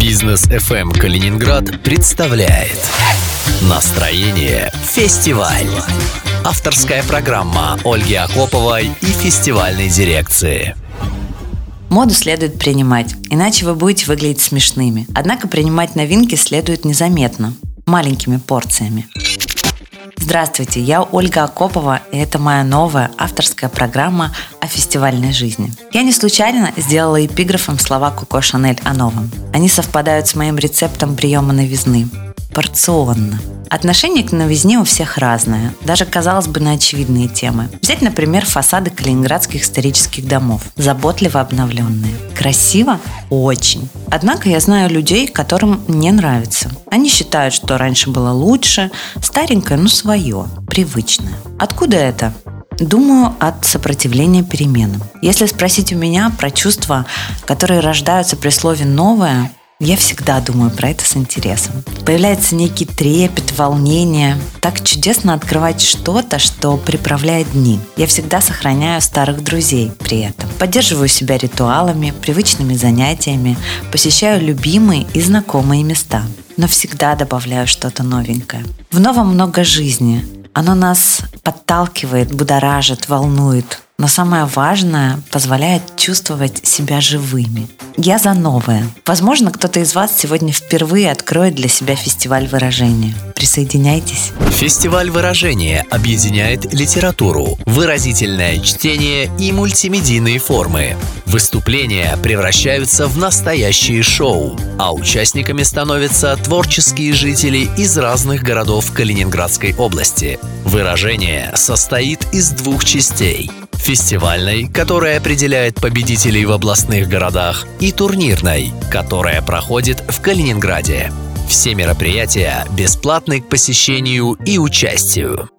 Бизнес FM Калининград представляет Настроение фестиваль. Авторская программа Ольги Акоповой и фестивальной дирекции. Моду следует принимать, иначе вы будете выглядеть смешными. Однако принимать новинки следует незаметно, маленькими порциями. Здравствуйте, я Ольга Акопова, и это моя новая авторская программа о фестивальной жизни. Я не случайно сделала эпиграфом слова Коко Шанель о новом. Они совпадают с моим рецептом приема новизны. Порционно. Отношение к новизне у всех разное, даже, казалось бы, на очевидные темы. Взять, например, фасады калининградских исторических домов, заботливо обновленные. Красиво? Очень. Однако я знаю людей, которым не нравится. Они считают, что раньше было лучше, старенькое, но свое, привычное. Откуда это? Думаю, от сопротивления переменам. Если спросить у меня про чувства, которые рождаются при слове «новое», я всегда думаю про это с интересом. Появляется некий трепет, волнение. Так чудесно открывать что-то, что приправляет дни. Я всегда сохраняю старых друзей при этом. Поддерживаю себя ритуалами, привычными занятиями, посещаю любимые и знакомые места. Но всегда добавляю что-то новенькое. В новом много жизни. Оно нас подталкивает, будоражит, волнует, но самое важное – позволяет чувствовать себя живыми. Я за новое. Возможно, кто-то из вас сегодня впервые откроет для себя фестиваль выражения. Присоединяйтесь. Фестиваль выражения объединяет литературу, выразительное чтение и мультимедийные формы. Выступления превращаются в настоящие шоу, а участниками становятся творческие жители из разных городов Калининградской области. Выражение состоит из двух частей – фестивальной, которая определяет победителей в областных городах, и турнирной, которая проходит в Калининграде. Все мероприятия бесплатны к посещению и участию.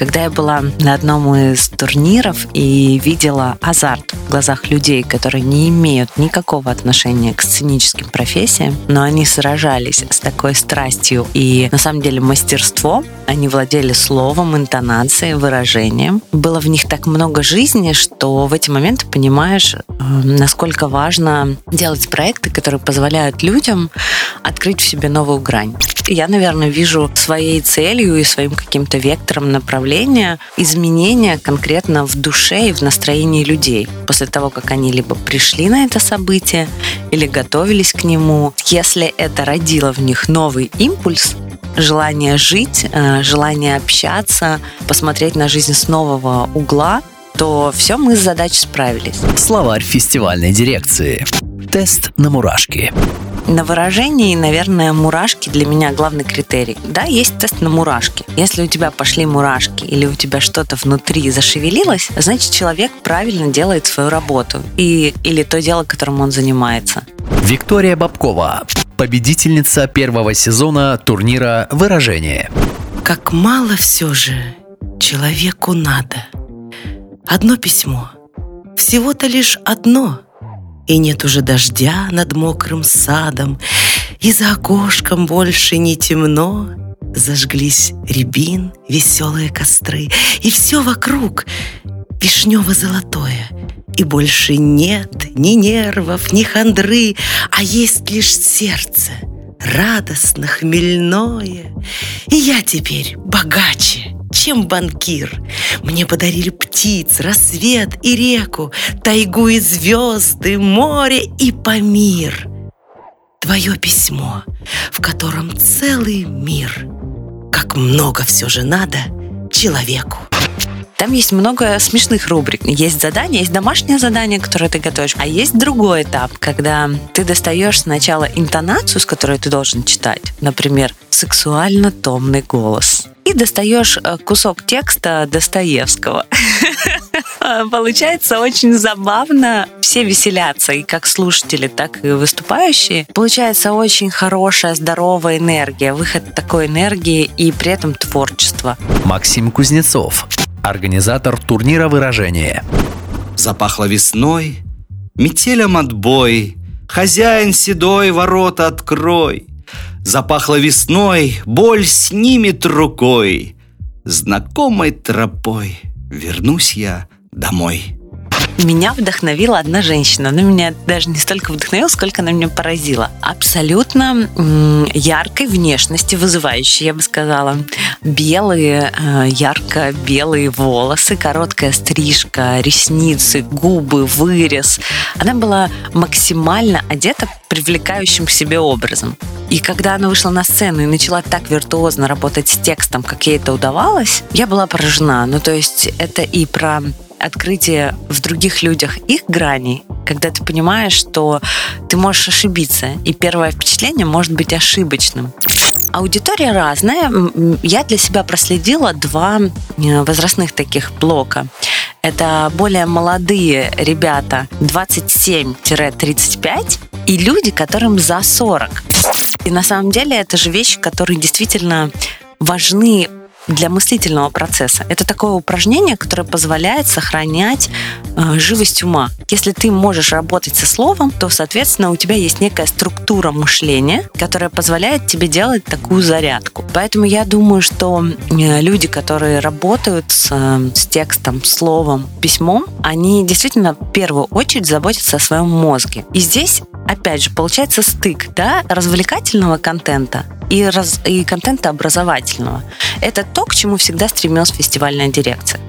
Когда я была на одном из турниров и видела азарт в глазах людей, которые не имеют никакого отношения к сценическим профессиям, но они сражались с такой страстью и на самом деле мастерством, они владели словом, интонацией, выражением. Было в них так много жизни, что в эти моменты понимаешь, э, насколько важно делать проекты, которые позволяют людям открыть в себе новую грань. Я, наверное, вижу своей целью и своим каким-то вектором направления изменения конкретно в душе и в настроении людей после того, как они либо пришли на это событие или готовились к нему. Если это родило в них новый импульс, желание жить, э, желание общаться, посмотреть на жизнь с нового угла, то все мы с задачей справились. Словарь фестивальной дирекции. Тест на мурашки. На выражении, наверное, мурашки для меня главный критерий. Да, есть тест на мурашки. Если у тебя пошли мурашки или у тебя что-то внутри зашевелилось, значит, человек правильно делает свою работу и, или то дело, которым он занимается. Виктория Бабкова, победительница первого сезона турнира «Выражение». Как мало все же человеку надо. Одно письмо. Всего-то лишь одно – и нет уже дождя над мокрым садом, И за окошком больше не темно. Зажглись рябин, веселые костры, И все вокруг вишнево-золотое. И больше нет ни нервов, ни хандры, А есть лишь сердце, радостно, хмельное. И я теперь богаче, чем банкир. Мне подарили птиц, рассвет и реку, тайгу и звезды, море и Памир. Твое письмо, в котором целый мир. Как много все же надо человеку. Там есть много смешных рубрик. Есть задания, есть домашнее задание, которое ты готовишь, а есть другой этап, когда ты достаешь сначала интонацию, с которой ты должен читать. Например, сексуально томный голос и достаешь э, кусок текста Достоевского. Получается очень забавно. Все веселятся, и как слушатели, так и выступающие. Получается очень хорошая, здоровая энергия, выход такой энергии и при этом творчество. Максим Кузнецов, организатор турнира выражения. Запахло весной, метелем отбой, Хозяин седой, ворота открой. Запахло весной, боль снимет рукой. Знакомой тропой вернусь я домой. Меня вдохновила одна женщина. Она меня даже не столько вдохновила, сколько она меня поразила. Абсолютно яркой внешности, вызывающей, я бы сказала. Белые, э, ярко-белые волосы, короткая стрижка, ресницы, губы, вырез. Она была максимально одета привлекающим к себе образом. И когда она вышла на сцену и начала так виртуозно работать с текстом, как ей это удавалось, я была поражена. Ну, то есть это и про открытие в других людях их граней, когда ты понимаешь, что ты можешь ошибиться, и первое впечатление может быть ошибочным. Аудитория разная. Я для себя проследила два э, возрастных таких блока. Это более молодые ребята 27-35 и люди, которым за 40. И на самом деле это же вещи, которые действительно важны для мыслительного процесса. Это такое упражнение, которое позволяет сохранять э, живость ума. Если ты можешь работать со словом, то, соответственно, у тебя есть некая структура мышления, которая позволяет тебе делать такую зарядку. Поэтому я думаю, что э, люди, которые работают с, э, с текстом, словом, письмом, они действительно в первую очередь заботятся о своем мозге. И здесь опять же, получается стык да, развлекательного контента и, раз, и контента образовательного. Это то, к чему всегда стремилась фестивальная дирекция.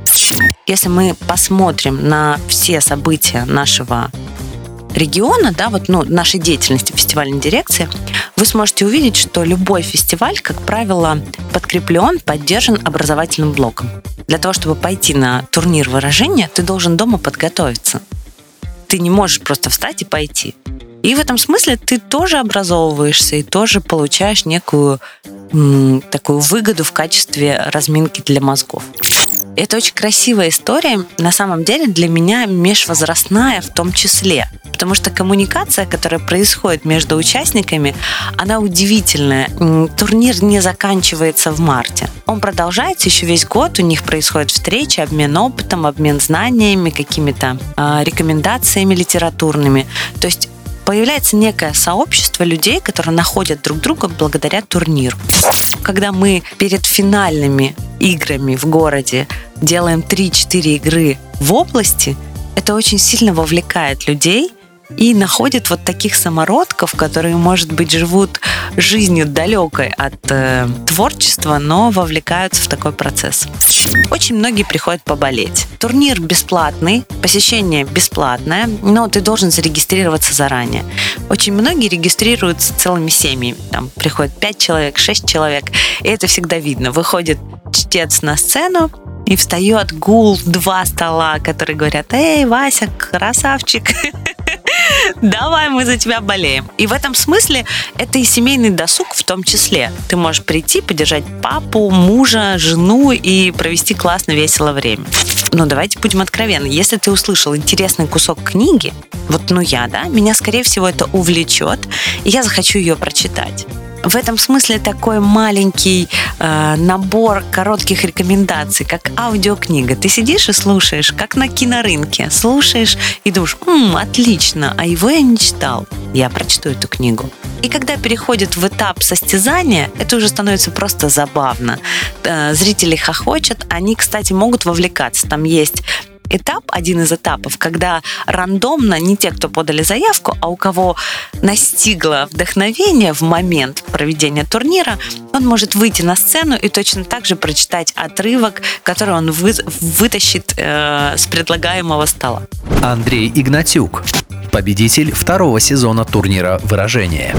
Если мы посмотрим на все события нашего региона, да, вот, ну, нашей деятельности фестивальной дирекции, вы сможете увидеть, что любой фестиваль, как правило, подкреплен, поддержан образовательным блоком. Для того, чтобы пойти на турнир выражения, ты должен дома подготовиться. Ты не можешь просто встать и пойти. И в этом смысле ты тоже образовываешься и тоже получаешь некую м, такую выгоду в качестве разминки для мозгов. Это очень красивая история, на самом деле для меня межвозрастная в том числе. Потому что коммуникация, которая происходит между участниками, она удивительная. Турнир не заканчивается в марте. Он продолжается еще весь год, у них происходят встречи, обмен опытом, обмен знаниями, какими-то э, рекомендациями литературными. То есть появляется некое сообщество людей, которые находят друг друга благодаря турниру. Когда мы перед финальными играми в городе делаем 3-4 игры в области, это очень сильно вовлекает людей – и находят вот таких самородков, которые, может быть, живут жизнью далекой от э, творчества, но вовлекаются в такой процесс. Очень многие приходят поболеть. Турнир бесплатный, посещение бесплатное, но ты должен зарегистрироваться заранее. Очень многие регистрируются целыми семьями. Там приходит 5 человек, 6 человек, и это всегда видно. Выходит чтец на сцену, и встает гул два стола, которые говорят, эй, Вася, красавчик, давай мы за тебя болеем. И в этом смысле это и семейный досуг в том числе. Ты можешь прийти, поддержать папу, мужа, жену и провести классно, весело время. Но давайте будем откровенны. Если ты услышал интересный кусок книги, вот ну я, да, меня, скорее всего, это увлечет, и я захочу ее прочитать. В этом смысле такой маленький э, набор коротких рекомендаций, как аудиокнига. Ты сидишь и слушаешь, как на кинорынке. Слушаешь и думаешь, М, отлично, а его я не читал. Я прочту эту книгу. И когда переходит в этап состязания, это уже становится просто забавно. Э, зрители хохочут, они, кстати, могут вовлекаться. Там есть этап, один из этапов, когда рандомно не те, кто подали заявку, а у кого настигло вдохновение в момент проведения турнира, он может выйти на сцену и точно так же прочитать отрывок, который он вы, вытащит э, с предлагаемого стола. Андрей Игнатюк, победитель второго сезона турнира «Выражение».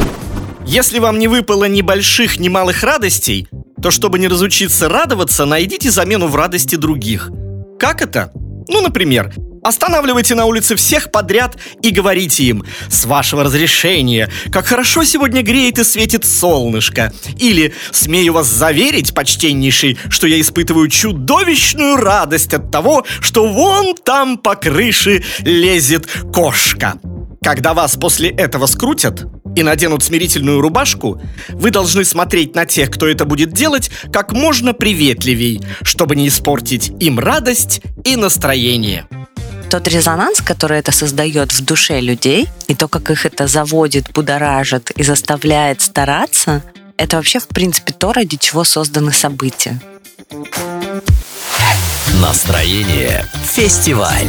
Если вам не выпало ни больших, ни малых радостей, то чтобы не разучиться радоваться, найдите замену в радости других. Как это? Ну, например, Останавливайте на улице всех подряд и говорите им «С вашего разрешения, как хорошо сегодня греет и светит солнышко» Или «Смею вас заверить, почтеннейший, что я испытываю чудовищную радость от того, что вон там по крыше лезет кошка» Когда вас после этого скрутят и наденут смирительную рубашку, вы должны смотреть на тех, кто это будет делать, как можно приветливей, чтобы не испортить им радость и настроение. Тот резонанс, который это создает в душе людей, и то, как их это заводит, будоражит и заставляет стараться, это вообще, в принципе, то, ради чего созданы события. Настроение «Фестиваль».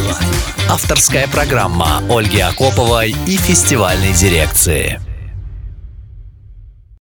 Авторская программа Ольги Акоповой и фестивальной дирекции.